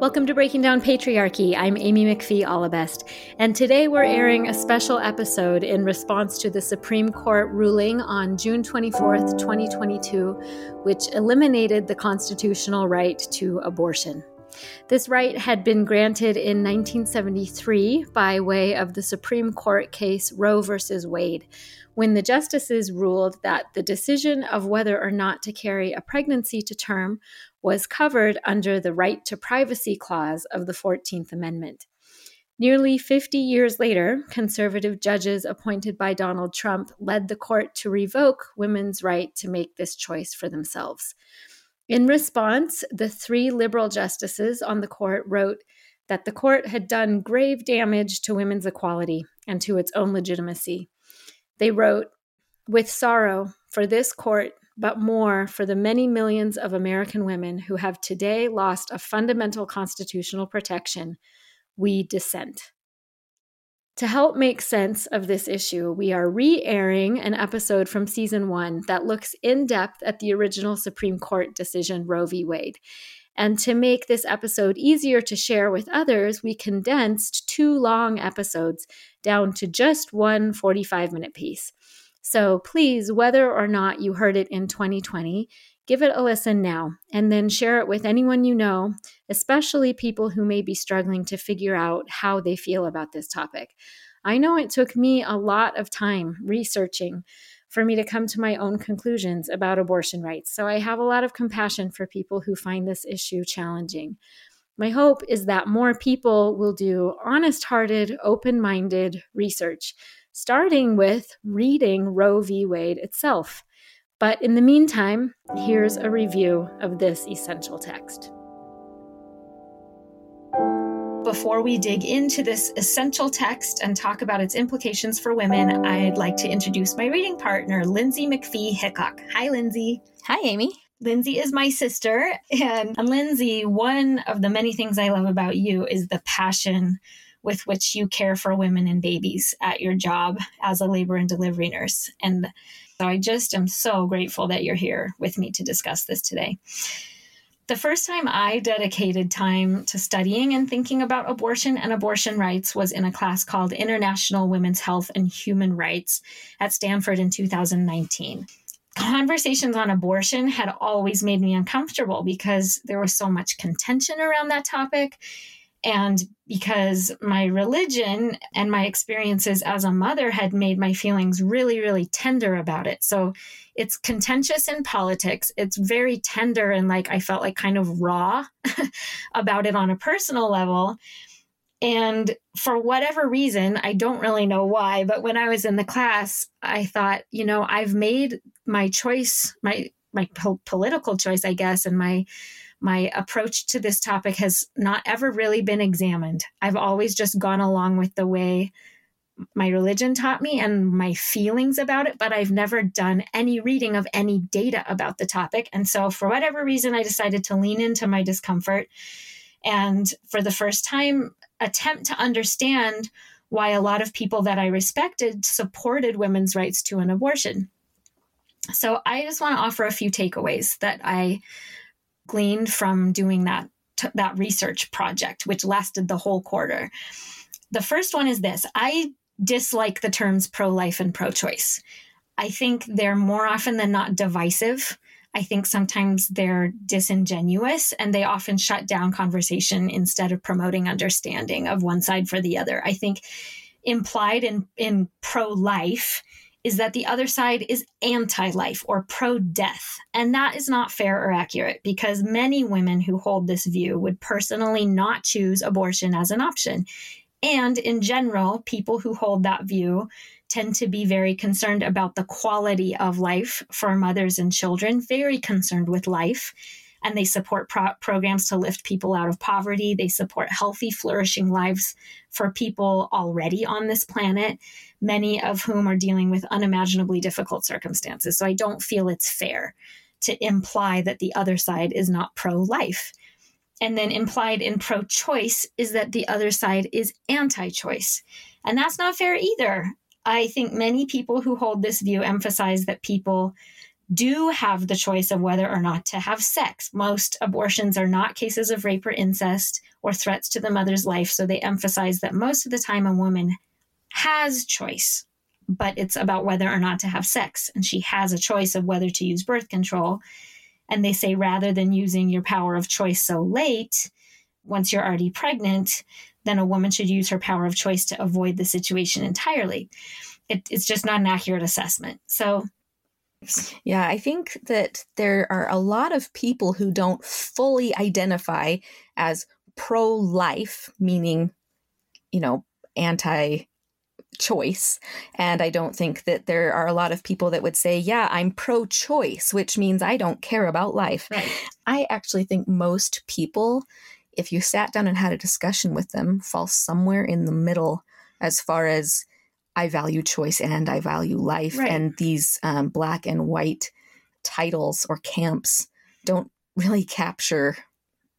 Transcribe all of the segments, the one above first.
Welcome to Breaking Down Patriarchy. I'm Amy McPhee Allebest, and today we're airing a special episode in response to the Supreme Court ruling on June 24th, 2022, which eliminated the constitutional right to abortion. This right had been granted in 1973 by way of the Supreme Court case Roe v. Wade, when the justices ruled that the decision of whether or not to carry a pregnancy to term was covered under the Right to Privacy Clause of the 14th Amendment. Nearly 50 years later, conservative judges appointed by Donald Trump led the court to revoke women's right to make this choice for themselves. In response, the three liberal justices on the court wrote that the court had done grave damage to women's equality and to its own legitimacy. They wrote, With sorrow for this court but more for the many millions of American women who have today lost a fundamental constitutional protection, we dissent. To help make sense of this issue, we are re airing an episode from season one that looks in depth at the original Supreme Court decision, Roe v. Wade. And to make this episode easier to share with others, we condensed two long episodes down to just one 45 minute piece. So please, whether or not you heard it in 2020, give it a listen now and then share it with anyone you know, especially people who may be struggling to figure out how they feel about this topic. I know it took me a lot of time researching for me to come to my own conclusions about abortion rights. So I have a lot of compassion for people who find this issue challenging. My hope is that more people will do honest hearted, open minded research starting with reading Roe v. Wade itself. But in the meantime, here's a review of this essential text. Before we dig into this essential text and talk about its implications for women, I'd like to introduce my reading partner, Lindsay McPhee Hickok. Hi, Lindsay. Hi, Amy. Lindsay is my sister. And, and Lindsay, one of the many things I love about you is the passion with which you care for women and babies at your job as a labor and delivery nurse. And so I just am so grateful that you're here with me to discuss this today. The first time I dedicated time to studying and thinking about abortion and abortion rights was in a class called International Women's Health and Human Rights at Stanford in 2019 conversations on abortion had always made me uncomfortable because there was so much contention around that topic and because my religion and my experiences as a mother had made my feelings really, really tender about it. So it's contentious in politics. It's very tender and like I felt like kind of raw about it on a personal level. And for whatever reason, I don't really know why, but when I was in the class, I thought, you know, I've made my choice, my my po- political choice, I guess, and my my approach to this topic has not ever really been examined. I've always just gone along with the way my religion taught me and my feelings about it, but I've never done any reading of any data about the topic. And so, for whatever reason, I decided to lean into my discomfort and, for the first time, attempt to understand why a lot of people that I respected supported women's rights to an abortion. So, I just want to offer a few takeaways that I gleaned from doing that that research project, which lasted the whole quarter. The first one is this: I dislike the terms pro-life and pro-choice. I think they're more often than not divisive. I think sometimes they're disingenuous and they often shut down conversation instead of promoting understanding of one side for the other. I think implied in, in pro life is that the other side is anti life or pro death. And that is not fair or accurate because many women who hold this view would personally not choose abortion as an option. And in general, people who hold that view tend to be very concerned about the quality of life for mothers and children, very concerned with life. And they support pro- programs to lift people out of poverty. They support healthy, flourishing lives for people already on this planet many of whom are dealing with unimaginably difficult circumstances. So I don't feel it's fair to imply that the other side is not pro life. And then implied in pro choice is that the other side is anti choice. And that's not fair either. I think many people who hold this view emphasize that people do have the choice of whether or not to have sex. Most abortions are not cases of rape or incest or threats to the mother's life. So they emphasize that most of the time a woman has choice, but it's about whether or not to have sex. And she has a choice of whether to use birth control. And they say rather than using your power of choice so late, once you're already pregnant, then a woman should use her power of choice to avoid the situation entirely. It, it's just not an accurate assessment. So, yeah, I think that there are a lot of people who don't fully identify as pro life, meaning, you know, anti choice. And I don't think that there are a lot of people that would say, yeah, I'm pro choice, which means I don't care about life. Right. I actually think most people, if you sat down and had a discussion with them, fall somewhere in the middle as far as I value choice and I value life. Right. And these um, black and white titles or camps don't really capture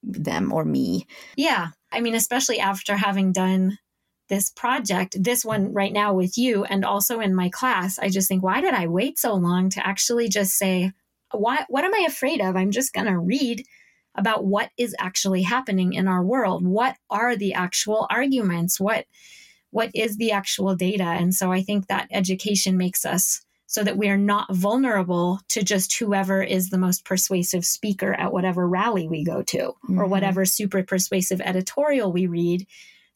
them or me. Yeah. I mean, especially after having done this project, this one right now with you, and also in my class, I just think, why did I wait so long to actually just say, what, what am I afraid of? I'm just going to read about what is actually happening in our world. What are the actual arguments? What, what is the actual data? And so I think that education makes us so that we are not vulnerable to just whoever is the most persuasive speaker at whatever rally we go to mm-hmm. or whatever super persuasive editorial we read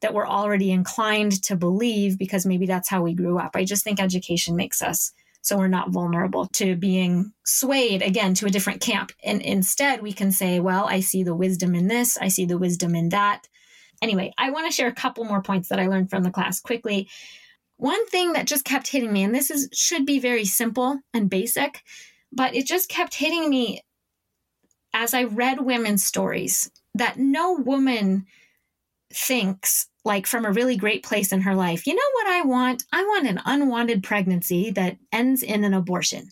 that we're already inclined to believe because maybe that's how we grew up. I just think education makes us so we're not vulnerable to being swayed again to a different camp. And instead, we can say, well, I see the wisdom in this, I see the wisdom in that. Anyway, I want to share a couple more points that I learned from the class quickly. One thing that just kept hitting me, and this is should be very simple and basic, but it just kept hitting me as I read women's stories that no woman thinks like from a really great place in her life, you know what I want? I want an unwanted pregnancy that ends in an abortion.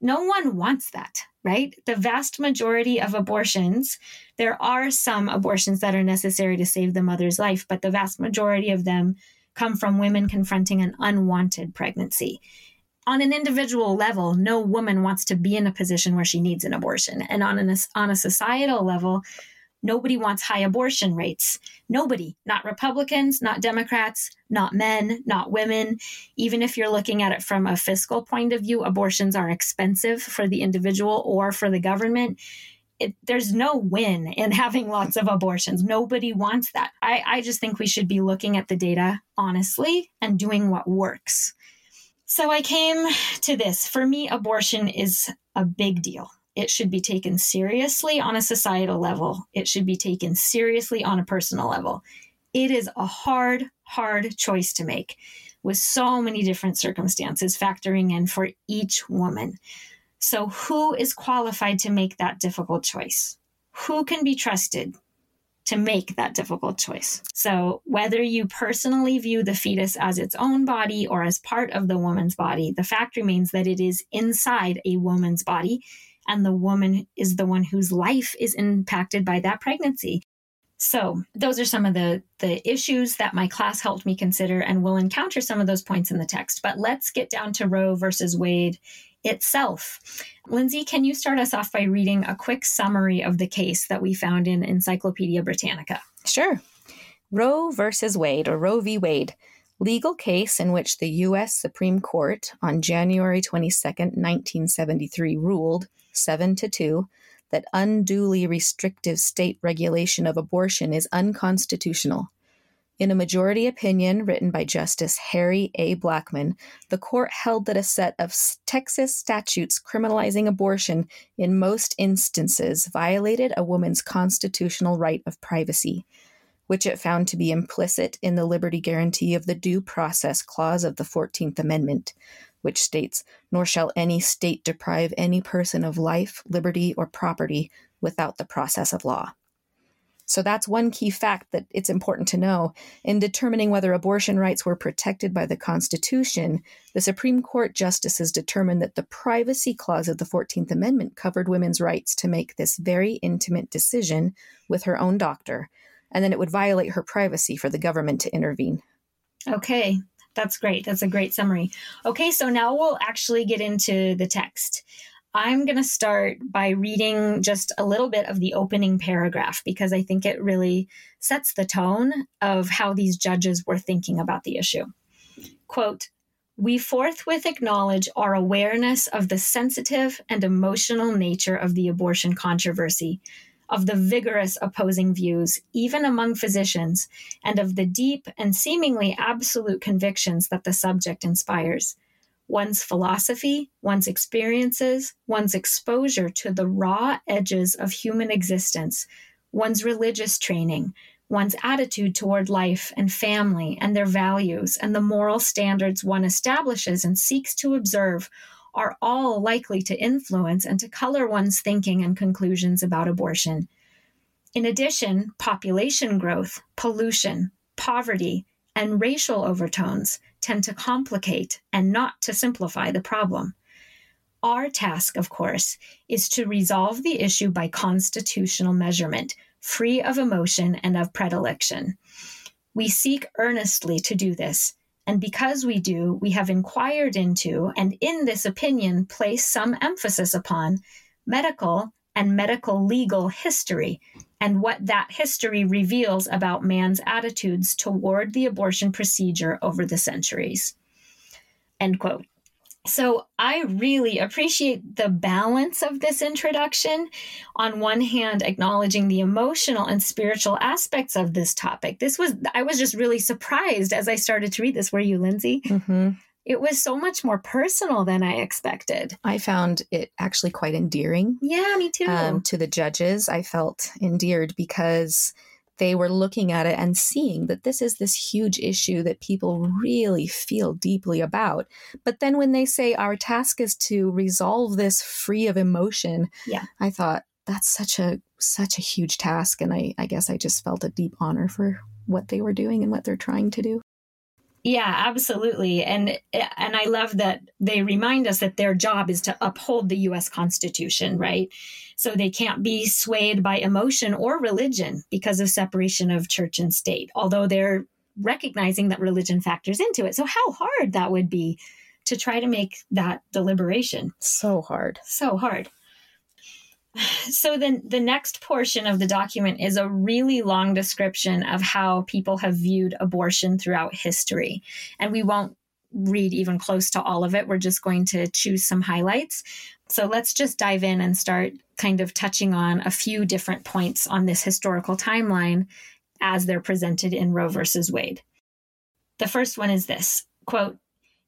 No one wants that, right? The vast majority of abortions, there are some abortions that are necessary to save the mother's life, but the vast majority of them come from women confronting an unwanted pregnancy. On an individual level, no woman wants to be in a position where she needs an abortion. And on, an, on a societal level, Nobody wants high abortion rates. Nobody, not Republicans, not Democrats, not men, not women. Even if you're looking at it from a fiscal point of view, abortions are expensive for the individual or for the government. It, there's no win in having lots of abortions. Nobody wants that. I, I just think we should be looking at the data honestly and doing what works. So I came to this. For me, abortion is a big deal. It should be taken seriously on a societal level. It should be taken seriously on a personal level. It is a hard, hard choice to make with so many different circumstances factoring in for each woman. So, who is qualified to make that difficult choice? Who can be trusted to make that difficult choice? So, whether you personally view the fetus as its own body or as part of the woman's body, the fact remains that it is inside a woman's body and the woman is the one whose life is impacted by that pregnancy. So, those are some of the, the issues that my class helped me consider, and we'll encounter some of those points in the text. But let's get down to Roe versus Wade itself. Lindsay, can you start us off by reading a quick summary of the case that we found in Encyclopedia Britannica? Sure. Roe versus Wade, or Roe v. Wade, legal case in which the U.S. Supreme Court on January 22, 1973, ruled 7 to 2 that unduly restrictive state regulation of abortion is unconstitutional. In a majority opinion written by Justice Harry A. Blackmun, the court held that a set of Texas statutes criminalizing abortion in most instances violated a woman's constitutional right of privacy, which it found to be implicit in the liberty guarantee of the Due Process Clause of the 14th Amendment, which states, Nor shall any state deprive any person of life, liberty, or property without the process of law. So that's one key fact that it's important to know. In determining whether abortion rights were protected by the Constitution, the Supreme Court justices determined that the Privacy Clause of the 14th Amendment covered women's rights to make this very intimate decision with her own doctor, and then it would violate her privacy for the government to intervene. Okay, that's great. That's a great summary. Okay, so now we'll actually get into the text. I'm going to start by reading just a little bit of the opening paragraph because I think it really sets the tone of how these judges were thinking about the issue. Quote, we forthwith acknowledge our awareness of the sensitive and emotional nature of the abortion controversy, of the vigorous opposing views, even among physicians, and of the deep and seemingly absolute convictions that the subject inspires. One's philosophy, one's experiences, one's exposure to the raw edges of human existence, one's religious training, one's attitude toward life and family and their values, and the moral standards one establishes and seeks to observe are all likely to influence and to color one's thinking and conclusions about abortion. In addition, population growth, pollution, poverty, and racial overtones tend to complicate and not to simplify the problem. Our task, of course, is to resolve the issue by constitutional measurement, free of emotion and of predilection. We seek earnestly to do this, and because we do, we have inquired into, and in this opinion, place some emphasis upon medical and medical legal history and what that history reveals about man's attitudes toward the abortion procedure over the centuries. End quote. So I really appreciate the balance of this introduction. On one hand, acknowledging the emotional and spiritual aspects of this topic. This was, I was just really surprised as I started to read this. Were you, Lindsay? Mm-hmm. It was so much more personal than I expected. I found it actually quite endearing. Yeah, me too. Um, to the judges, I felt endeared because they were looking at it and seeing that this is this huge issue that people really feel deeply about. But then when they say our task is to resolve this free of emotion, yeah. I thought that's such a such a huge task and I, I guess I just felt a deep honor for what they were doing and what they're trying to do. Yeah, absolutely. And and I love that they remind us that their job is to uphold the US Constitution, right? So they can't be swayed by emotion or religion because of separation of church and state, although they're recognizing that religion factors into it. So how hard that would be to try to make that deliberation. So hard. So hard. So then the next portion of the document is a really long description of how people have viewed abortion throughout history. And we won't read even close to all of it. We're just going to choose some highlights. So let's just dive in and start kind of touching on a few different points on this historical timeline as they're presented in Roe versus Wade. The first one is this quote,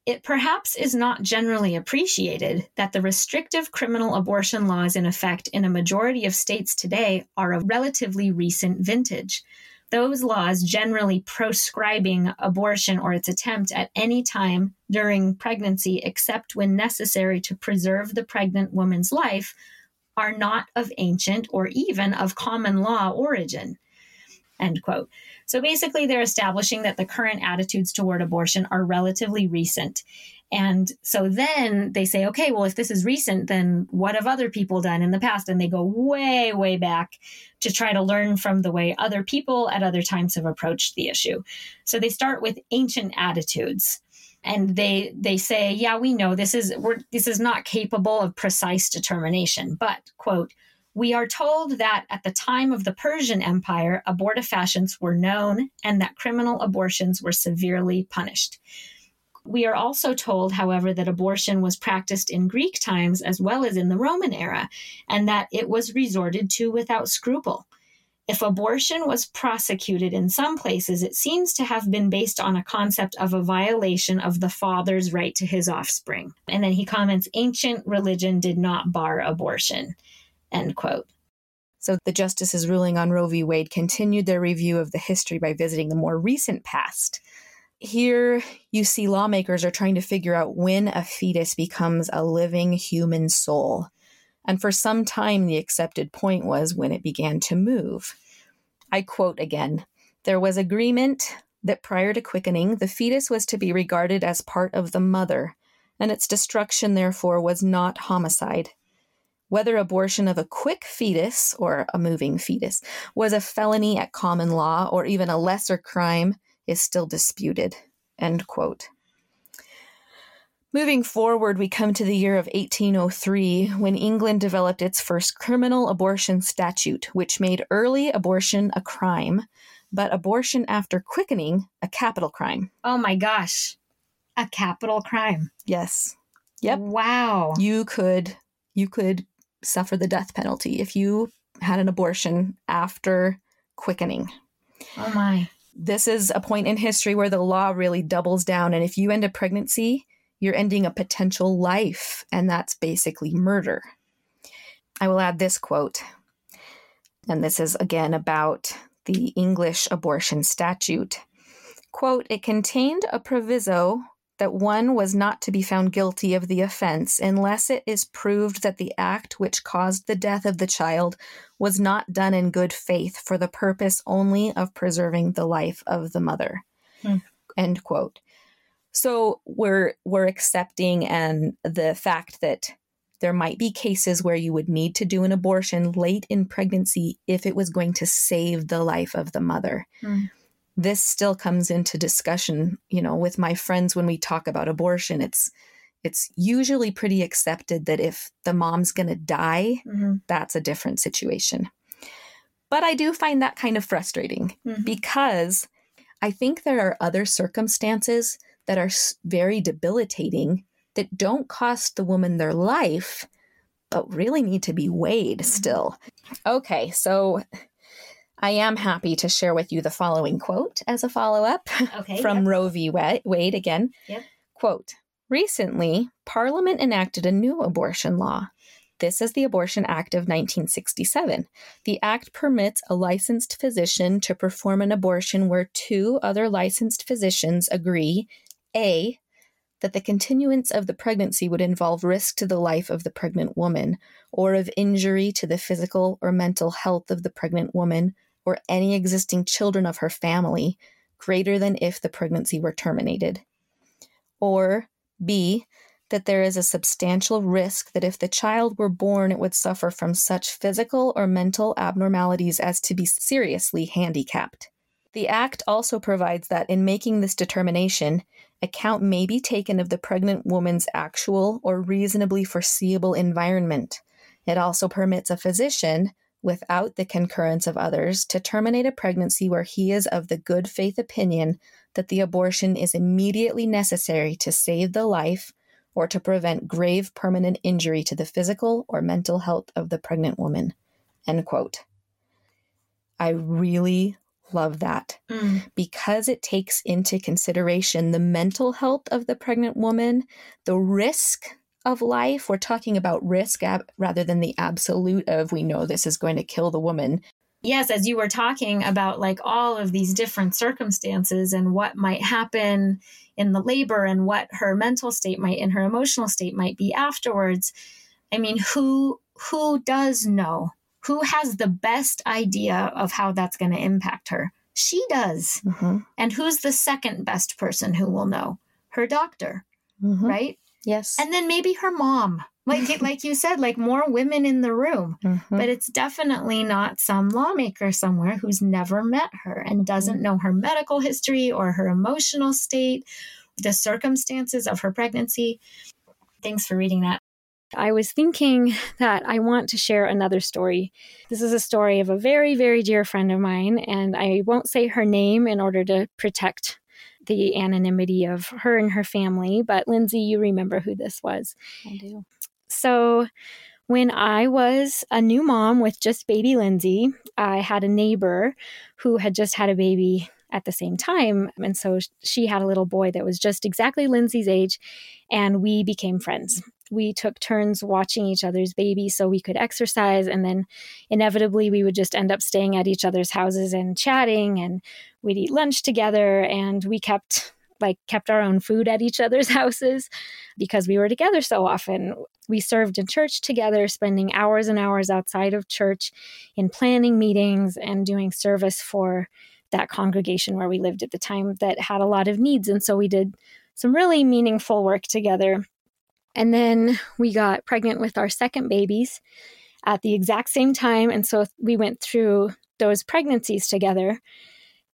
it perhaps is not generally appreciated that the restrictive criminal abortion laws in effect in a majority of states today are of relatively recent vintage. Those laws generally proscribing abortion or its attempt at any time during pregnancy, except when necessary to preserve the pregnant woman's life, are not of ancient or even of common law origin. End quote. So basically, they're establishing that the current attitudes toward abortion are relatively recent. And so then they say, okay, well, if this is recent, then what have other people done in the past? And they go way, way back to try to learn from the way other people at other times have approached the issue. So they start with ancient attitudes and they they say yeah we know this is we're, this is not capable of precise determination but quote we are told that at the time of the Persian Empire, abortifacients were known and that criminal abortions were severely punished. We are also told, however, that abortion was practiced in Greek times as well as in the Roman era, and that it was resorted to without scruple. If abortion was prosecuted in some places, it seems to have been based on a concept of a violation of the father's right to his offspring. And then he comments ancient religion did not bar abortion. End quote. So the justices ruling on Roe v. Wade continued their review of the history by visiting the more recent past. Here, you see lawmakers are trying to figure out when a fetus becomes a living human soul. And for some time, the accepted point was when it began to move. I quote again There was agreement that prior to quickening, the fetus was to be regarded as part of the mother, and its destruction, therefore, was not homicide. Whether abortion of a quick fetus or a moving fetus was a felony at common law or even a lesser crime is still disputed. End quote. Moving forward, we come to the year of 1803 when England developed its first criminal abortion statute, which made early abortion a crime, but abortion after quickening a capital crime. Oh my gosh. A capital crime. Yes. Yep. Wow. You could you could suffer the death penalty if you had an abortion after quickening. Oh my. This is a point in history where the law really doubles down and if you end a pregnancy, you're ending a potential life, and that's basically murder. I will add this quote, and this is again about the English abortion statute. Quote, it contained a proviso that one was not to be found guilty of the offense unless it is proved that the act which caused the death of the child was not done in good faith for the purpose only of preserving the life of the mother. Hmm. End quote. So we're we're accepting and the fact that there might be cases where you would need to do an abortion late in pregnancy if it was going to save the life of the mother. Mm. This still comes into discussion, you know, with my friends when we talk about abortion. It's it's usually pretty accepted that if the mom's going to die, mm-hmm. that's a different situation. But I do find that kind of frustrating mm-hmm. because I think there are other circumstances that are very debilitating that don't cost the woman their life, but really need to be weighed mm-hmm. still. Okay, so I am happy to share with you the following quote as a follow up okay, from yep. Roe v. Wade again. Yep. Quote Recently, Parliament enacted a new abortion law. This is the Abortion Act of 1967. The act permits a licensed physician to perform an abortion where two other licensed physicians agree A, that the continuance of the pregnancy would involve risk to the life of the pregnant woman, or of injury to the physical or mental health of the pregnant woman, or any existing children of her family, greater than if the pregnancy were terminated. Or B, that there is a substantial risk that if the child were born, it would suffer from such physical or mental abnormalities as to be seriously handicapped. The Act also provides that in making this determination, account may be taken of the pregnant woman's actual or reasonably foreseeable environment. It also permits a physician, without the concurrence of others, to terminate a pregnancy where he is of the good faith opinion that the abortion is immediately necessary to save the life or to prevent grave permanent injury to the physical or mental health of the pregnant woman. End quote. I really love that mm. because it takes into consideration the mental health of the pregnant woman, the risk of life. We're talking about risk ab- rather than the absolute of we know this is going to kill the woman. Yes, as you were talking about like all of these different circumstances and what might happen in the labor and what her mental state might and her emotional state might be afterwards. I mean, who who does know who has the best idea of how that's going to impact her? She does. Mm-hmm. And who's the second best person who will know? Her doctor, mm-hmm. right? Yes. And then maybe her mom. Like like you said, like more women in the room. Mm-hmm. But it's definitely not some lawmaker somewhere who's never met her and doesn't mm-hmm. know her medical history or her emotional state, the circumstances of her pregnancy. Thanks for reading that. I was thinking that I want to share another story. This is a story of a very, very dear friend of mine, and I won't say her name in order to protect the anonymity of her and her family. But Lindsay, you remember who this was. I do. So, when I was a new mom with just baby Lindsay, I had a neighbor who had just had a baby at the same time. And so she had a little boy that was just exactly Lindsay's age, and we became friends we took turns watching each other's babies so we could exercise and then inevitably we would just end up staying at each other's houses and chatting and we'd eat lunch together and we kept like kept our own food at each other's houses because we were together so often. We served in church together spending hours and hours outside of church in planning meetings and doing service for that congregation where we lived at the time that had a lot of needs and so we did some really meaningful work together and then we got pregnant with our second babies at the exact same time. And so we went through those pregnancies together.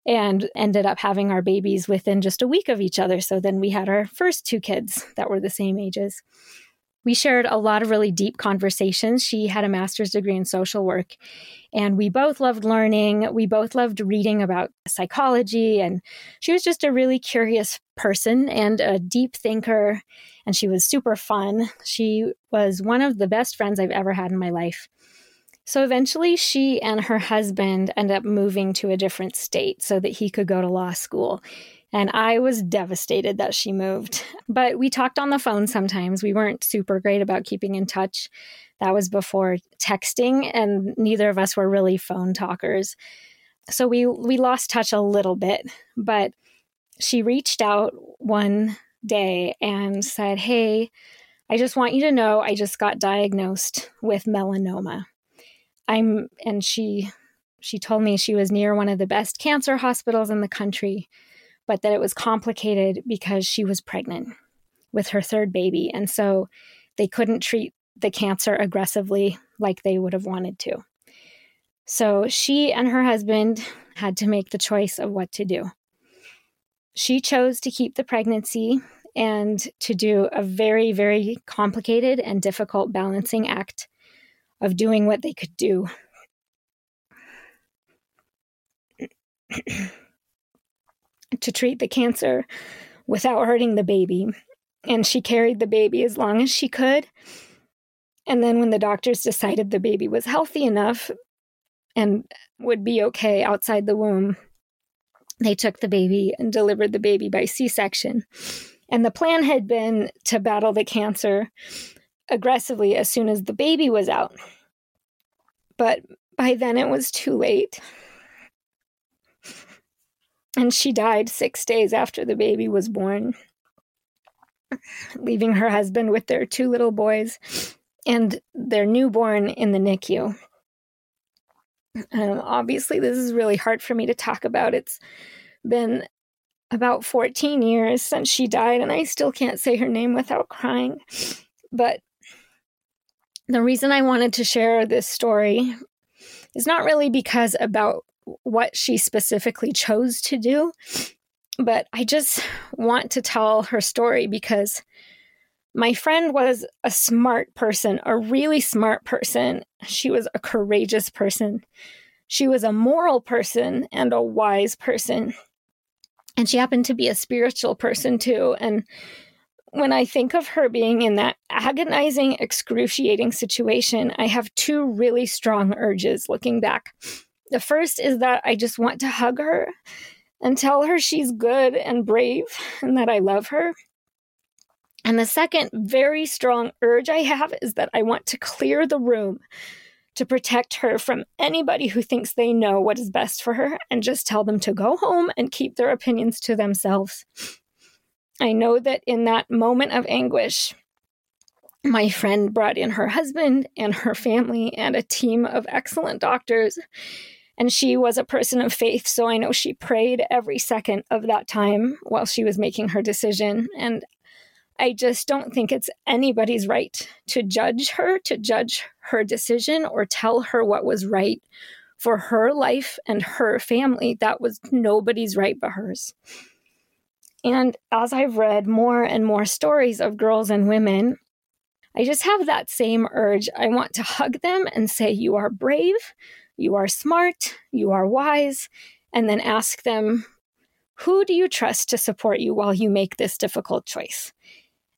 and ended up having our babies within just a week of each other. So then we had our first two kids that were the same ages. We shared a lot of really deep conversations. She had a master's degree in social work, and we both loved learning. We both loved reading about psychology, and she was just a really curious person and a deep thinker, and she was super fun. She was one of the best friends I've ever had in my life. So eventually, she and her husband ended up moving to a different state so that he could go to law school. And I was devastated that she moved. But we talked on the phone sometimes. We weren't super great about keeping in touch. That was before texting, and neither of us were really phone talkers. So we we lost touch a little bit, but she reached out one day and said, "Hey, I just want you to know I just got diagnosed with melanoma." I'm and she she told me she was near one of the best cancer hospitals in the country, but that it was complicated because she was pregnant with her third baby and so they couldn't treat the cancer aggressively like they would have wanted to. So she and her husband had to make the choice of what to do. She chose to keep the pregnancy and to do a very, very complicated and difficult balancing act of doing what they could do. to treat the cancer without hurting the baby. And she carried the baby as long as she could. And then, when the doctors decided the baby was healthy enough and would be okay outside the womb, they took the baby and delivered the baby by C section. And the plan had been to battle the cancer aggressively as soon as the baby was out. But by then it was too late. And she died six days after the baby was born, leaving her husband with their two little boys and their newborn in the NICU. Um, obviously, this is really hard for me to talk about. It's been about 14 years since she died, and I still can't say her name without crying. But the reason I wanted to share this story is not really because about what she specifically chose to do, but I just want to tell her story because my friend was a smart person, a really smart person. She was a courageous person. She was a moral person and a wise person. And she happened to be a spiritual person too. And when I think of her being in that agonizing, excruciating situation, I have two really strong urges looking back. The first is that I just want to hug her and tell her she's good and brave and that I love her. And the second very strong urge I have is that I want to clear the room to protect her from anybody who thinks they know what is best for her and just tell them to go home and keep their opinions to themselves. I know that in that moment of anguish, my friend brought in her husband and her family and a team of excellent doctors. And she was a person of faith, so I know she prayed every second of that time while she was making her decision. And I just don't think it's anybody's right to judge her, to judge her decision, or tell her what was right for her life and her family. That was nobody's right but hers. And as I've read more and more stories of girls and women, I just have that same urge. I want to hug them and say, You are brave, you are smart, you are wise, and then ask them, Who do you trust to support you while you make this difficult choice?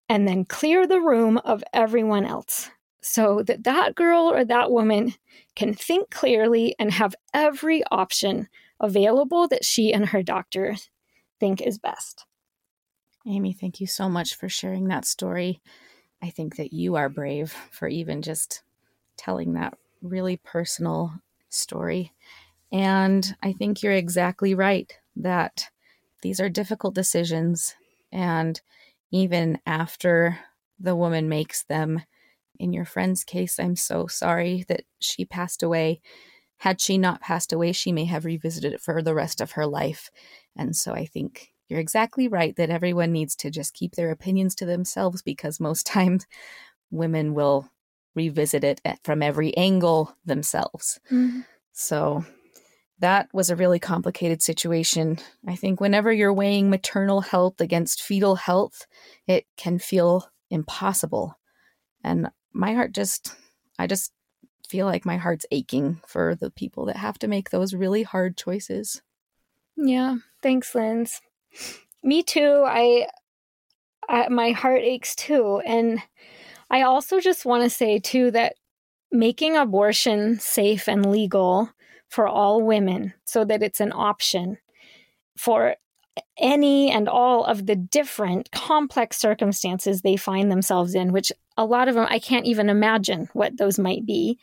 And then clear the room of everyone else so that that girl or that woman can think clearly and have every option available that she and her doctor think is best. Amy, thank you so much for sharing that story. I think that you are brave for even just telling that really personal story. And I think you're exactly right that these are difficult decisions. And even after the woman makes them, in your friend's case, I'm so sorry that she passed away. Had she not passed away, she may have revisited it for the rest of her life. And so I think you're exactly right that everyone needs to just keep their opinions to themselves because most times women will revisit it from every angle themselves. Mm-hmm. So that was a really complicated situation. I think whenever you're weighing maternal health against fetal health, it can feel impossible. And my heart just, I just feel like my heart's aching for the people that have to make those really hard choices. Yeah. Thanks, Linz. Me too. I, I my heart aches too. And I also just want to say too that making abortion safe and legal for all women so that it's an option for any and all of the different complex circumstances they find themselves in, which a lot of them I can't even imagine what those might be.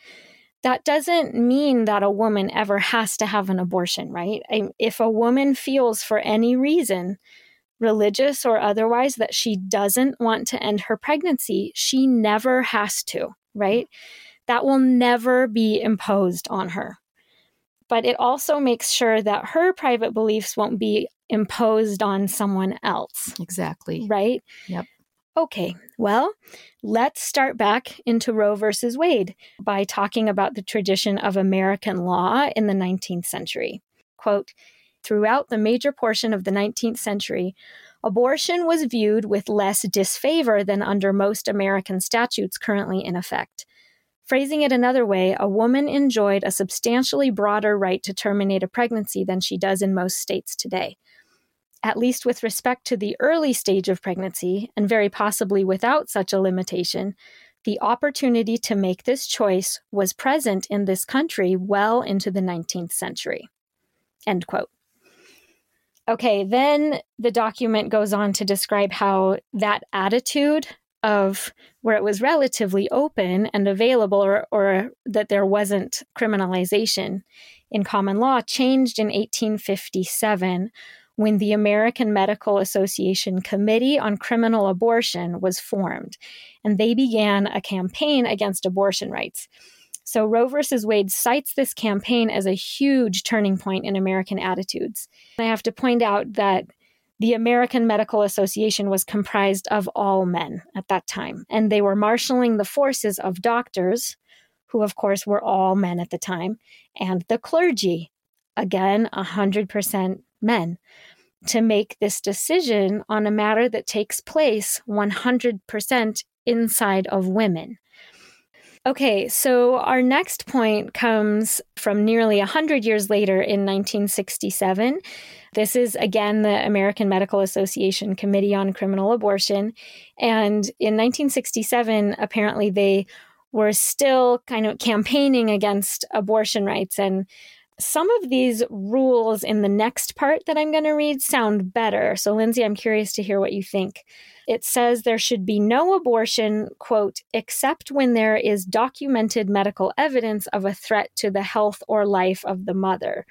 That doesn't mean that a woman ever has to have an abortion, right? If a woman feels for any reason, religious or otherwise, that she doesn't want to end her pregnancy, she never has to, right? That will never be imposed on her but it also makes sure that her private beliefs won't be imposed on someone else. Exactly. Right? Yep. Okay, well, let's start back into Roe versus Wade by talking about the tradition of American law in the 19th century. Quote Throughout the major portion of the 19th century, abortion was viewed with less disfavor than under most American statutes currently in effect. Phrasing it another way, a woman enjoyed a substantially broader right to terminate a pregnancy than she does in most states today. At least with respect to the early stage of pregnancy, and very possibly without such a limitation, the opportunity to make this choice was present in this country well into the 19th century. End quote. Okay, then the document goes on to describe how that attitude of where it was relatively open and available or, or that there wasn't criminalization in common law changed in 1857 when the American Medical Association Committee on Criminal Abortion was formed, and they began a campaign against abortion rights. So Roe versus Wade cites this campaign as a huge turning point in American attitudes. And I have to point out that the American Medical Association was comprised of all men at that time, and they were marshaling the forces of doctors, who, of course, were all men at the time, and the clergy, again, 100% men, to make this decision on a matter that takes place 100% inside of women. Okay, so our next point comes from nearly 100 years later in 1967 this is, again, the American Medical Association Committee on Criminal Abortion. And in 1967, apparently, they were still kind of campaigning against abortion rights. And some of these rules in the next part that I'm going to read sound better. So, Lindsay, I'm curious to hear what you think. It says there should be no abortion, quote, except when there is documented medical evidence of a threat to the health or life of the mother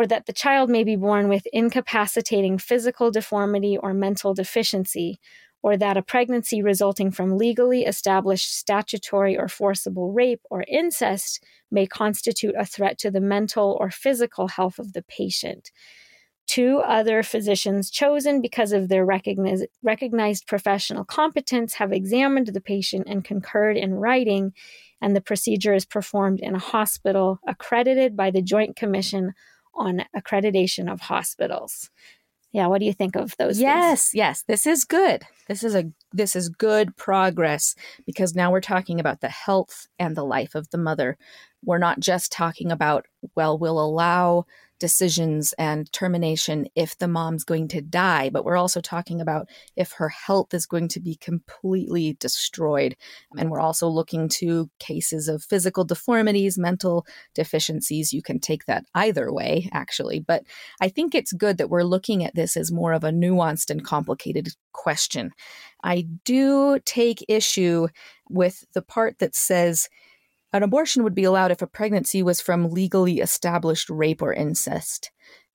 or that the child may be born with incapacitating physical deformity or mental deficiency, or that a pregnancy resulting from legally established statutory or forcible rape or incest may constitute a threat to the mental or physical health of the patient. Two other physicians chosen because of their recognized, recognized professional competence have examined the patient and concurred in writing, and the procedure is performed in a hospital accredited by the Joint Commission on accreditation of hospitals. Yeah, what do you think of those? Yes, things? yes, this is good. This is a this is good progress because now we're talking about the health and the life of the mother. We're not just talking about well, we'll allow decisions and termination if the mom's going to die, but we're also talking about if her health is going to be completely destroyed. And we're also looking to cases of physical deformities, mental deficiencies. You can take that either way, actually. But I think it's good that we're looking at this as more of a nuanced and complicated question. I do take issue with the part that says, an abortion would be allowed if a pregnancy was from legally established rape or incest.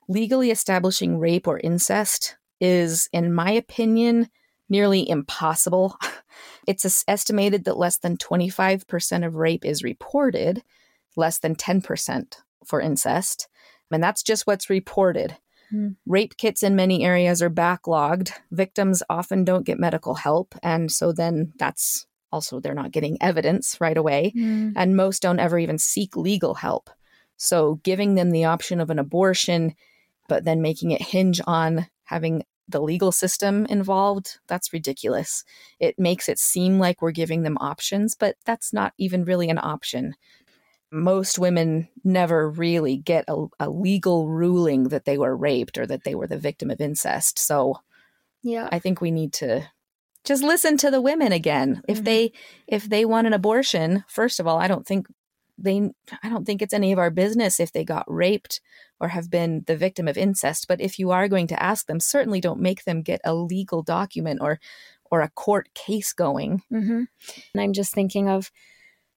Legally establishing rape or incest is, in my opinion, nearly impossible. It's estimated that less than 25% of rape is reported, less than 10% for incest. And that's just what's reported. Mm. Rape kits in many areas are backlogged. Victims often don't get medical help. And so then that's also they're not getting evidence right away mm. and most don't ever even seek legal help So giving them the option of an abortion, but then making it hinge on having the legal system involved, that's ridiculous. It makes it seem like we're giving them options, but that's not even really an option. Most women never really get a, a legal ruling that they were raped or that they were the victim of incest. So Yeah. I think we need to just listen to the women again. If Mhm. they if they want an abortion, first of all, I don't think they I don't think it's any of our business if they got raped or have been the victim of incest, but if you are going to ask them, certainly don't make them get a legal document or or a court case going. Mm-hmm. And I'm just thinking of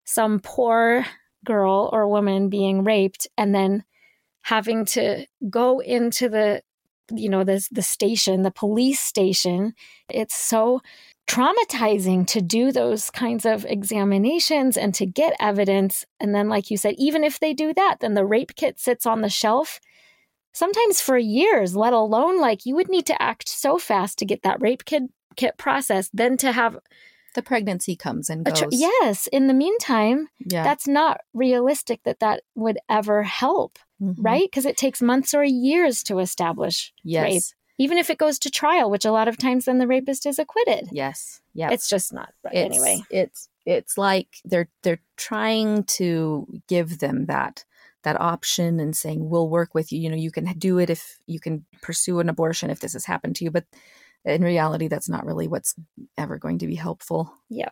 some poor girl or woman being raped and then having to go into the you know the the station the police station it's so traumatizing to do those kinds of examinations and to get evidence and then like you said even if they do that then the rape kit sits on the shelf sometimes for years let alone like you would need to act so fast to get that rape kit kit processed then to have The pregnancy comes and goes. tr- yes in the meantime yeah. that's not realistic that that would ever help Mhm. right because it takes months or years to establish Yes. rape even if it goes to trial which a lot of times then the rapist is acquitted Yes. Yeah. it's just not right it's, anyway it's it's like they're they're trying to give them that that option and saying we'll work with you you know you can do it if you can pursue an abortion if this has happened to you but in reality that's not really what's ever going to be helpful Yeah,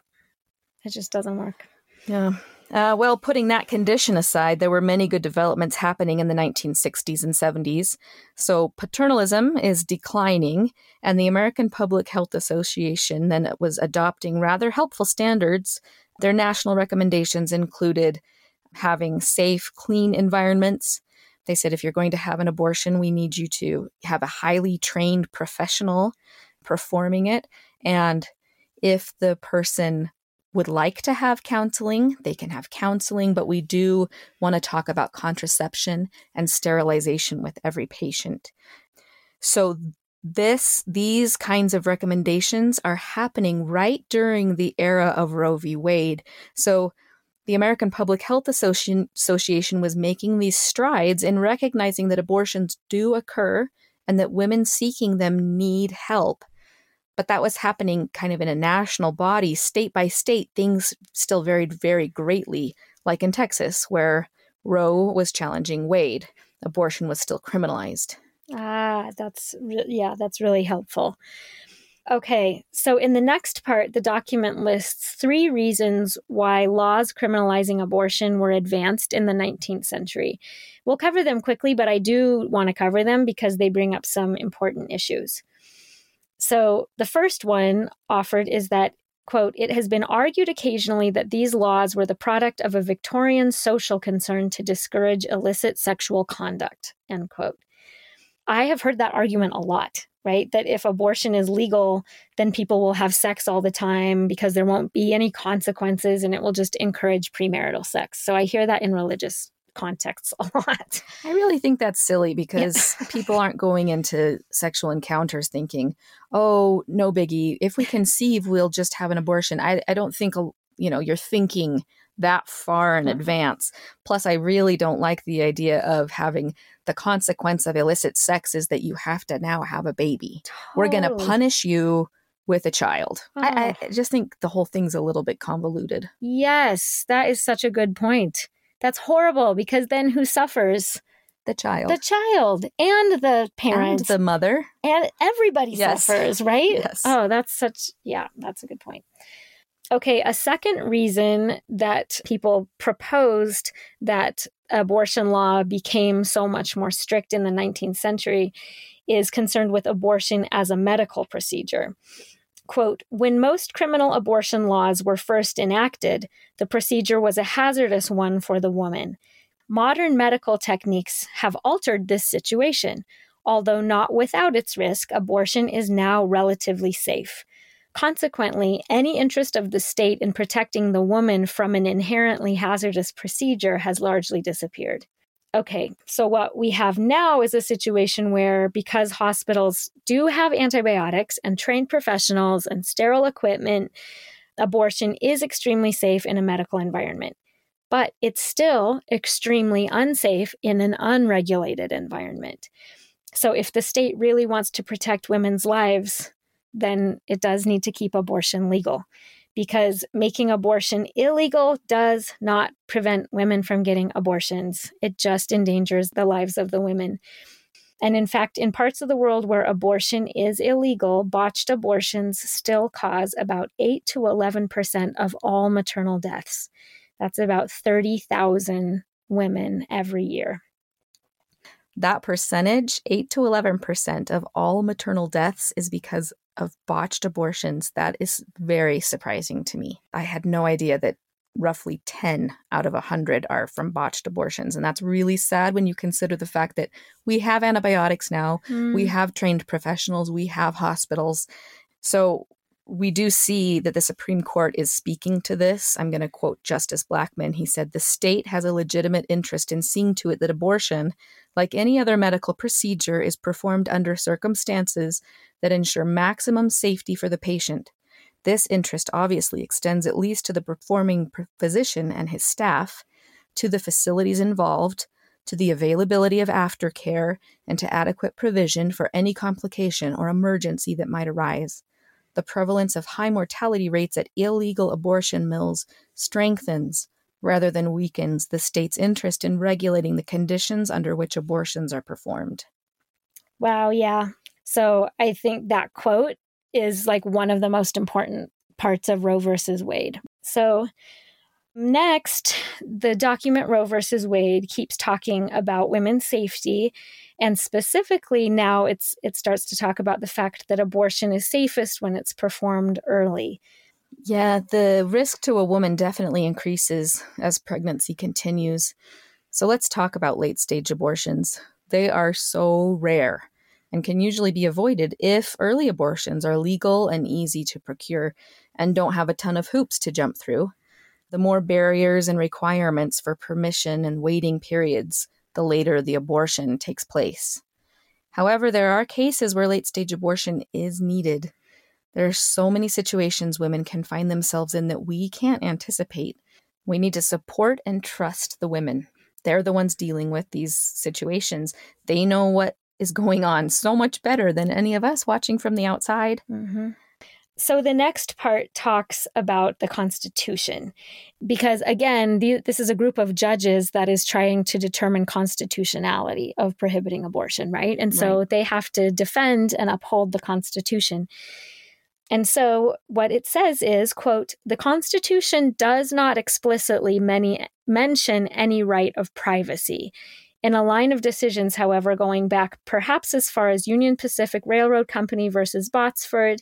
it just doesn't work yeah uh, well, putting that condition aside, there were many good developments happening in the 1960s and 70s. So, paternalism is declining, and the American Public Health Association then was adopting rather helpful standards. Their national recommendations included having safe, clean environments. They said if you're going to have an abortion, we need you to have a highly trained professional performing it. And if the person would like to have counseling, they can have counseling, but we do want to talk about contraception and sterilization with every patient. So this these kinds of recommendations are happening right during the era of Roe v. Wade. So the American Public Health Association, was making these strides in recognizing that abortions do occur and that women seeking them need help but that was happening kind of in a national body, state by state. Things still varied very greatly, like in Texas, where Roe was challenging Wade. Abortion was still criminalized. ah that's re- yeah that's really helpful okay so in the next part the document lists three reasons why laws criminalizing abortion were advanced in the 19th century we'll cover them quickly but i do want to cover them because they bring up some important issues So the first one offered is that, quote, it has been argued occasionally that these laws were the product of a Victorian social concern to discourage illicit sexual conduct, end quote. I have heard that argument a lot, right? That if abortion is legal, then people will have sex all the time because there won't be any consequences and it will just encourage premarital sex. So I hear that in religious contexts a lot. I really think that's silly because people aren't going into sexual encounters thinking, oh, no biggie. If we conceive, we'll just have an abortion. I, I don't think, you know, you're thinking that far in Mhm. advance. Plus, I really don't like the idea of having the consequence of illicit sex is that you have to now have a baby. We're going to punish you with a child. Oh. I, I just think the whole thing's a little bit convoluted. Yes, that is such a good point. That's horrible because then who suffers? The child. The child and the and parent the mother. and everybody Yes. suffers, right? Yes. Oh, that's such, yeah, that's a good point. Okay, a second reason that people proposed that abortion law became so much more strict in the 19th century is concerned with abortion as a medical procedure. Quote, when most criminal abortion laws were first enacted, the procedure was a hazardous one for the woman. Modern medical techniques have altered this situation. Although not without its risk, abortion is now relatively safe. Consequently, any interest of the state in protecting the woman from an inherently hazardous procedure has largely disappeared. Okay, so what we have now is a situation where because hospitals do have antibiotics and trained professionals and sterile equipment, abortion is extremely safe in a medical environment. but it's still extremely unsafe in an unregulated environment. So, if the state really wants to protect women's lives, then it does need to keep abortion legal because making abortion illegal does not prevent women from getting abortions. It just endangers the lives of the women. And in fact, in parts of the world where abortion is illegal, botched abortions still cause about 8 to 11% of all maternal deaths. That's about 30,000 women every year. That percentage, 8 to 11% of all maternal deaths, is because of botched abortions. That is very surprising to me. I had no idea that roughly 10 out of 100 are from botched abortions. And that's really sad when you consider the fact that we have antibiotics now, mm. we have trained professionals, we have hospitals. So we do see that the Supreme Court is speaking to this. I'm going to quote Justice Blackmun. He said, The state has a legitimate interest in seeing to it that abortion, like any other medical procedure, is performed under circumstances that ensure maximum safety for the patient. This interest obviously extends at least to the performing physician and his staff, to the facilities involved, to the availability of aftercare, and to adequate provision for any complication or emergency that might arise the prevalence of high mortality rates at illegal abortion mills strengthens rather than weakens the state's interest in regulating the conditions under which abortions are performed. Wow, yeah. So I think that quote is like one of the most important parts of Roe versus Wade. So next, the document Roe versus Wade keeps talking about women's safety and specifically now it's it starts to talk about the fact that abortion is safest when it's performed early. Yeah, the risk to a woman definitely increases as pregnancy continues. So let's talk about late stage abortions. They are so rare and can usually be avoided if early abortions are legal and easy to procure and don't have a ton of hoops to jump through. The more barriers and requirements for permission and waiting periods, the later the abortion takes place. However, there are cases where late stage abortion is needed. There are so many situations women can find themselves in that we can't anticipate. We need to support and trust the women. They're the ones dealing with these situations. They know what is going on so much better than any of us watching from the outside. Mm-hmm. So the next part talks about the Constitution, because again, the, this is a group of judges that is trying to determine constitutionality of prohibiting abortion, right? And so right. they have to defend and uphold the Constitution. And so what it says is, quote, the Constitution does not explicitly many, mention any right of privacy. In a line of decisions, however, going back perhaps as far as Union Pacific Railroad Company versus Botsford,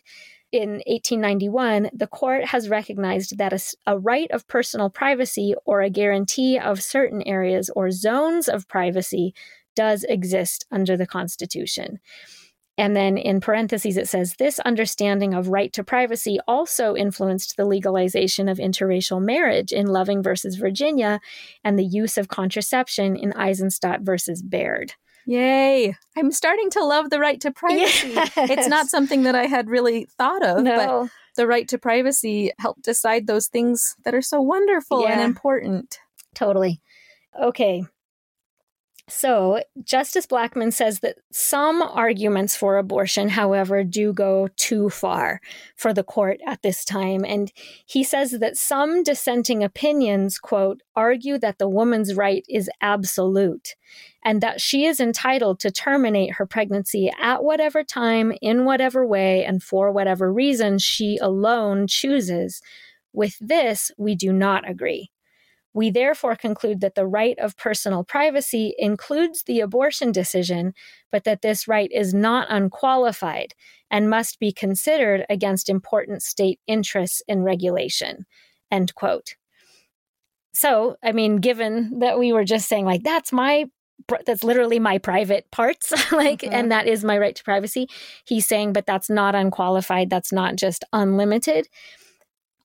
in 1891, the court has recognized that a, a, right of personal privacy or a guarantee of certain areas or zones of privacy does exist under the Constitution. And then in parentheses, it says this understanding of right to privacy also influenced the legalization of interracial marriage in Loving versus Virginia and the use of contraception in Eisenstadt versus Baird. Yay. I'm starting to love the right to privacy. Yes. It's not something that I had really thought of, no. but the right to privacy helped decide those things that are so wonderful yeah. and important. Totally. Okay. So, Justice Blackmun says that some arguments for abortion, however, do go too far for the court at this time. And he says that some dissenting opinions, quote, argue that the woman's right is absolute and that she is entitled to terminate her pregnancy at whatever time, in whatever way, and for whatever reason she alone chooses. With this, we do not agree. We therefore conclude that the right of personal privacy includes the abortion decision, but that this right is not unqualified and must be considered against important state interests in regulation. End quote. So, I mean, given that we were just saying, like, that's my that's literally my private parts like mm-hmm. and that is my right to privacy he's saying but that's not unqualified that's not just unlimited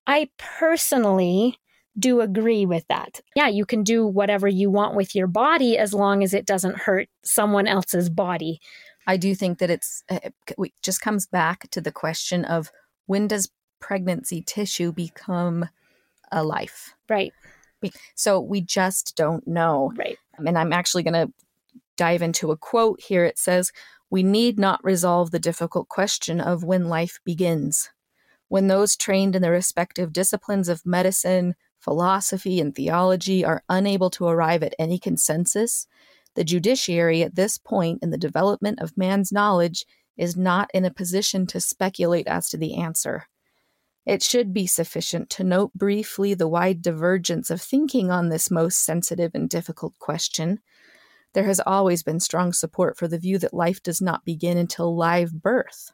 i personally do agree with that. Yeah, you can do whatever you want with your body as long as it doesn't hurt someone else's body. I do think that it's eh, eh, it just comes back to the question of when does pregnancy tissue become a life? Right. So we just don't know. Right. Um, and I'm actually going to dive into a quote here. It says, We need not resolve the difficult question of when life begins. When those trained in the respective disciplines of medicine, philosophy, and theology are unable to arrive at any consensus, the judiciary at this point in the development of man's knowledge is not in a position to speculate as to the answer. It should be sufficient to note briefly the wide divergence of thinking on this most sensitive and difficult question. There has always been strong support for the view that life does not begin until live birth.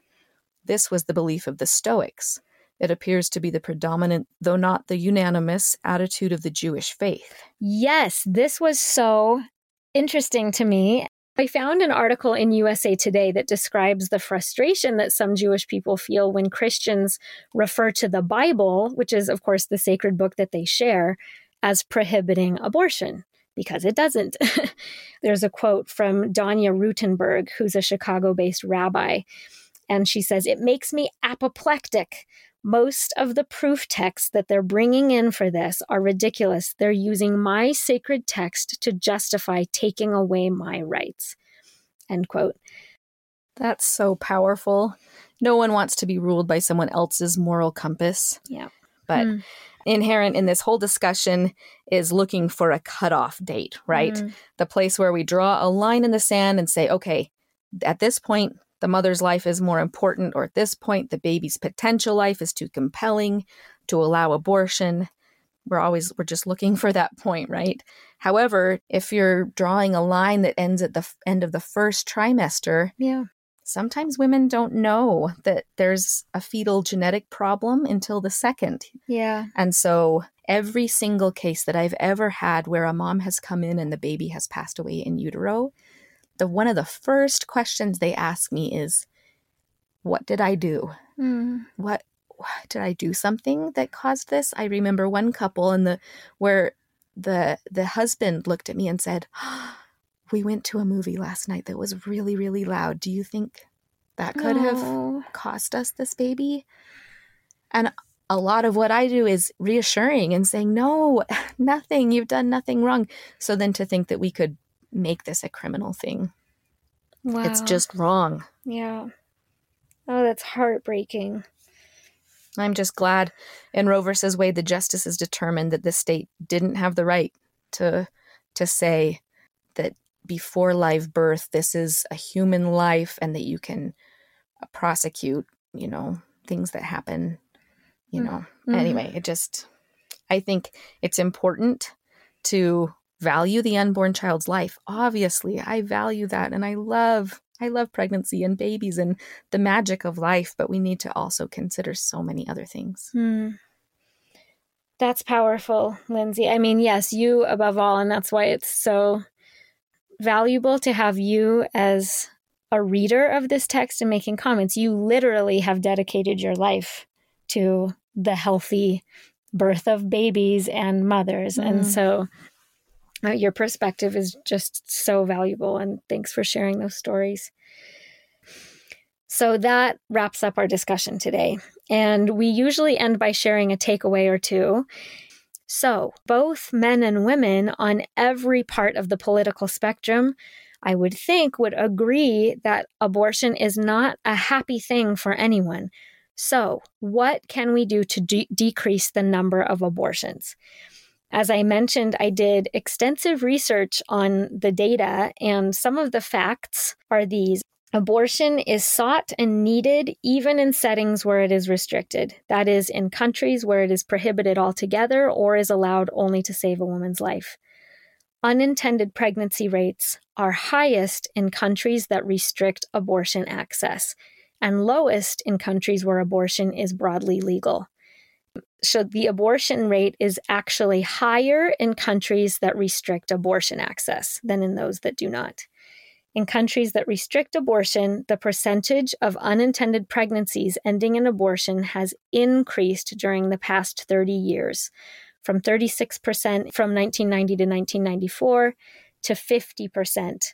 This was the belief of the Stoics. It appears to be the predominant, though not the unanimous, attitude of the Jewish faith. Yes, this was so interesting to me. I found an article in USA Today that describes the frustration that some Jewish people feel when Christians refer to the Bible, which is, of course, the sacred book that they share, as prohibiting abortion, because it doesn't. There's a quote from Danya Ruttenberg, who's a Chicago based rabbi, and she says, It makes me apoplectic most of the proof texts that they're bringing in for this are ridiculous. They're using my sacred text to justify taking away my rights. End quote. That's so powerful. No one wants to be ruled by someone else's moral compass. Yeah. But mm. inherent in this whole discussion is looking for a cutoff date, right? Mm. The place where we draw a line in the sand and say, okay, at this point, the mother's life is more important, or at this point, the baby's potential life is too compelling to allow abortion. We're always, we're just looking for that point, right? However, if you're drawing a line that ends at the f- end of the first trimester, yeah. Sometimes women don't know that there's a fetal genetic problem until the second. Yeah. And so every single case that I've ever had where a mom has come in and the baby has passed away in utero, the one of the first questions they ask me is what did i do? Mm. what did i do something that caused this? I remember one couple in the where the the husband looked at me and said oh, we went to a movie last night that was really really loud. Do you think that could have cost us this baby? And a lot of what I do is reassuring and saying, no, nothing, you've done nothing wrong. So then to think that we could make this a criminal thing. Wow. It's just wrong. Yeah. Oh, that's heartbreaking. I'm just glad in Roe versus Wade the justices determined that the state didn't have the right to to say that before live birth this is a human life and that you can prosecute, you know, things that happen, you know. Mm-hmm. Anyway, it just I think it's important to value the unborn child's life. Obviously, I value that and I love I love pregnancy and babies and the magic of life, but we need to also consider so many other things. Hmm. That's powerful, Lindsay. I mean, yes, you above all, and that's why it's so valuable to have you as a reader of this text and making comments. You literally have dedicated your life to the healthy birth of babies and mothers. Mm. And so uh, your perspective is just so valuable, and thanks for sharing those stories. So that wraps up our discussion today. And we usually end by sharing a takeaway or two. So, both men and women on every part of the political spectrum, I would think, would agree that abortion is not a happy thing for anyone. So, what can we do to de- decrease the number of abortions? As I mentioned, I did extensive research on the data, and some of the facts are these. Abortion is sought and needed even in settings where it is restricted. That is, in countries where it is prohibited altogether or is allowed only to save a woman's life. Unintended pregnancy rates are highest in countries that restrict abortion access and lowest in countries where abortion is broadly legal. So the abortion rate is actually higher in countries that restrict abortion access than in those that do not. In countries that restrict abortion, the percentage of unintended pregnancies ending in abortion has increased during the past 30 years, from 36% from 1990 to 1994 to 50%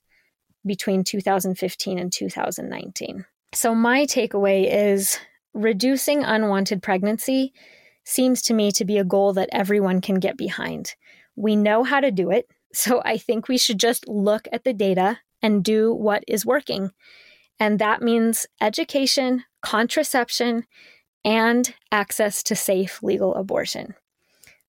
between 2015 and 2019. So, my takeaway is reducing unwanted pregnancy seems to me to be a goal that everyone can get behind. We know how to do it. So I think we should just look at the data and do what is working. And that means education, contraception, and access to safe legal abortion.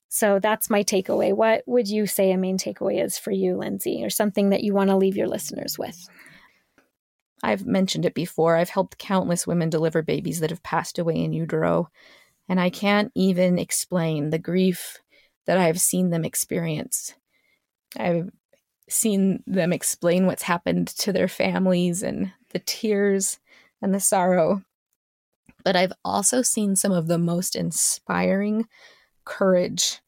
So that's my takeaway. What would you say a main takeaway is for you, Lindsay, or something that you want to leave your listeners with? I've mentioned it before. I've helped countless women deliver babies that have passed away in utero, and I can't even explain the grief that I've seen them experience. I've seen them explain what's happened to their families and the tears and the sorrow. But I've also seen some of the most inspiring courage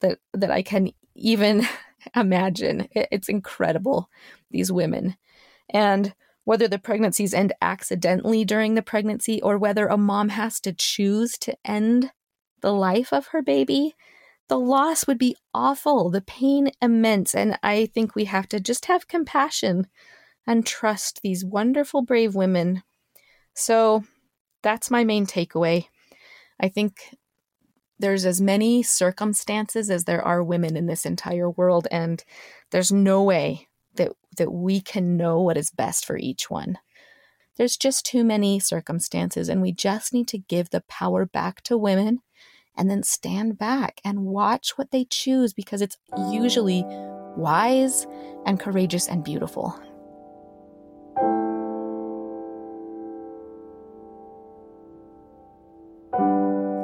that that I can even imagine. It's incredible, these women. And whether the pregnancies end accidentally during the pregnancy or whether a mom has to choose to end the life of her baby, the loss would be awful, the pain immense. And I think we have to just have compassion and trust these wonderful, brave women. So that's my main takeaway. I think there's as many circumstances as there are women in this entire world, and there's no way that that we can know what is best for each one. There's just too many circumstances, and we just need to give the power back to women and then stand back and watch what they choose because it's usually wise and courageous and beautiful.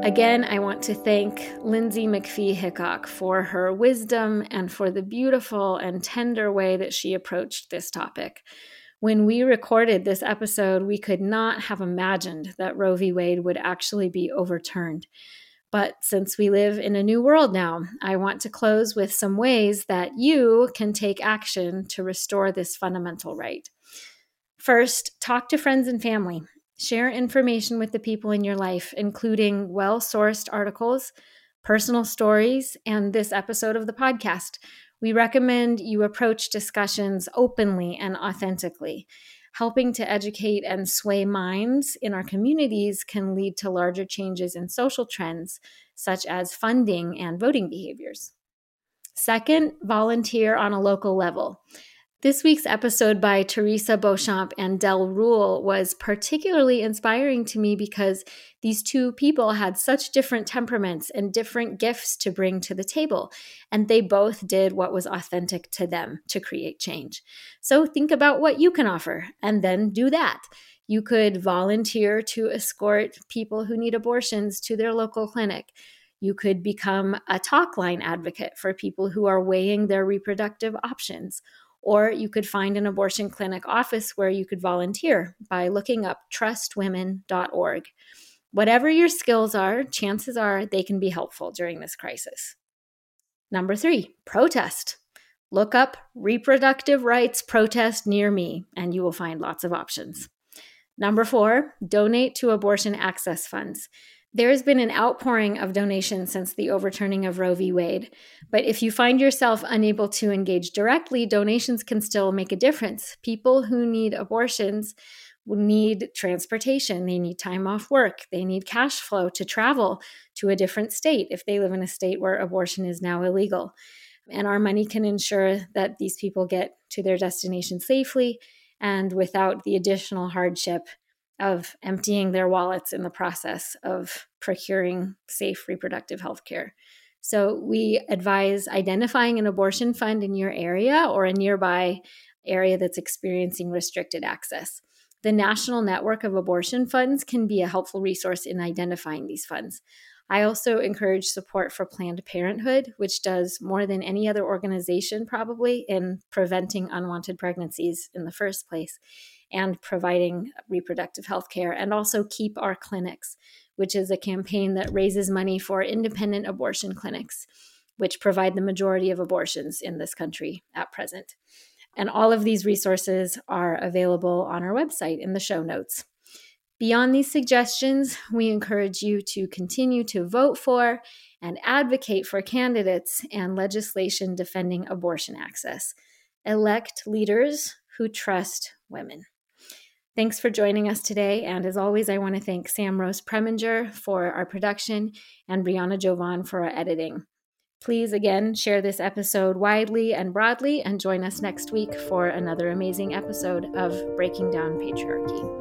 Again, I want to thank Lindsay McPhie Hickok for her wisdom and for the beautiful and tender way that she approached this topic. When we recorded this episode, we could not have imagined that Roe v. Wade would actually be overturned. But since we live in a new world now, I want to close with some ways that you can take action to restore this fundamental right. First, talk to friends and family. Share information with the people in your life, including well sourced articles, personal stories, and this episode of the podcast. We recommend you approach discussions openly and authentically. Helping to educate and sway minds in our communities can lead to larger changes in social trends, such as funding and voting behaviors. Second, volunteer on a local level. This week's episode by Teresa Beauchamp and Del Rule was particularly inspiring to me because these two people had such different temperaments and different gifts to bring to the table, and they both did what was authentic to them to create change. So think about what you can offer and then do that. You could volunteer to escort people who need abortions to their local clinic. You could become a talk line advocate for people who are weighing their reproductive options or you could find an abortion clinic office where you could volunteer by looking up trustwomen.org. Whatever your skills are, chances are they can be helpful during this crisis. Number three, protest. Look up reproductive rights protest near me, and you will find lots of options. Number four, donate to abortion access funds. There has been an outpouring of donations since the overturning of Roe v. Wade. But if you find yourself unable to engage directly, donations can still make a difference. People who need abortions need transportation, they need time off work, they need cash flow to travel to a different state if they live in a state where abortion is now illegal. And our money can ensure that these people get to their destination safely and without the additional hardship of emptying their wallets in the process of procuring safe reproductive health care. So, we advise identifying an abortion fund in your area or a nearby area that's experiencing restricted access. The National Network of Abortion Funds can be a helpful resource in identifying these funds. I also encourage support for Planned Parenthood, which does more than any other organization probably in preventing unwanted pregnancies in the first place and providing reproductive health care, and also Keep Our Clinics, which is a campaign that raises money for independent abortion clinics, which provide the majority of abortions in this country at present. And all of these resources are available on our website in the show notes. Beyond these suggestions, we encourage you to continue to vote for and advocate for candidates and legislation defending abortion access. Elect leaders who trust women. Thanks for joining us today. And as always, I want to thank Sam Rose Preminger for our production and Brianna Jovan for our editing. Please again share this episode widely and broadly and join us next week for another amazing episode of Breaking Down Patriarchy.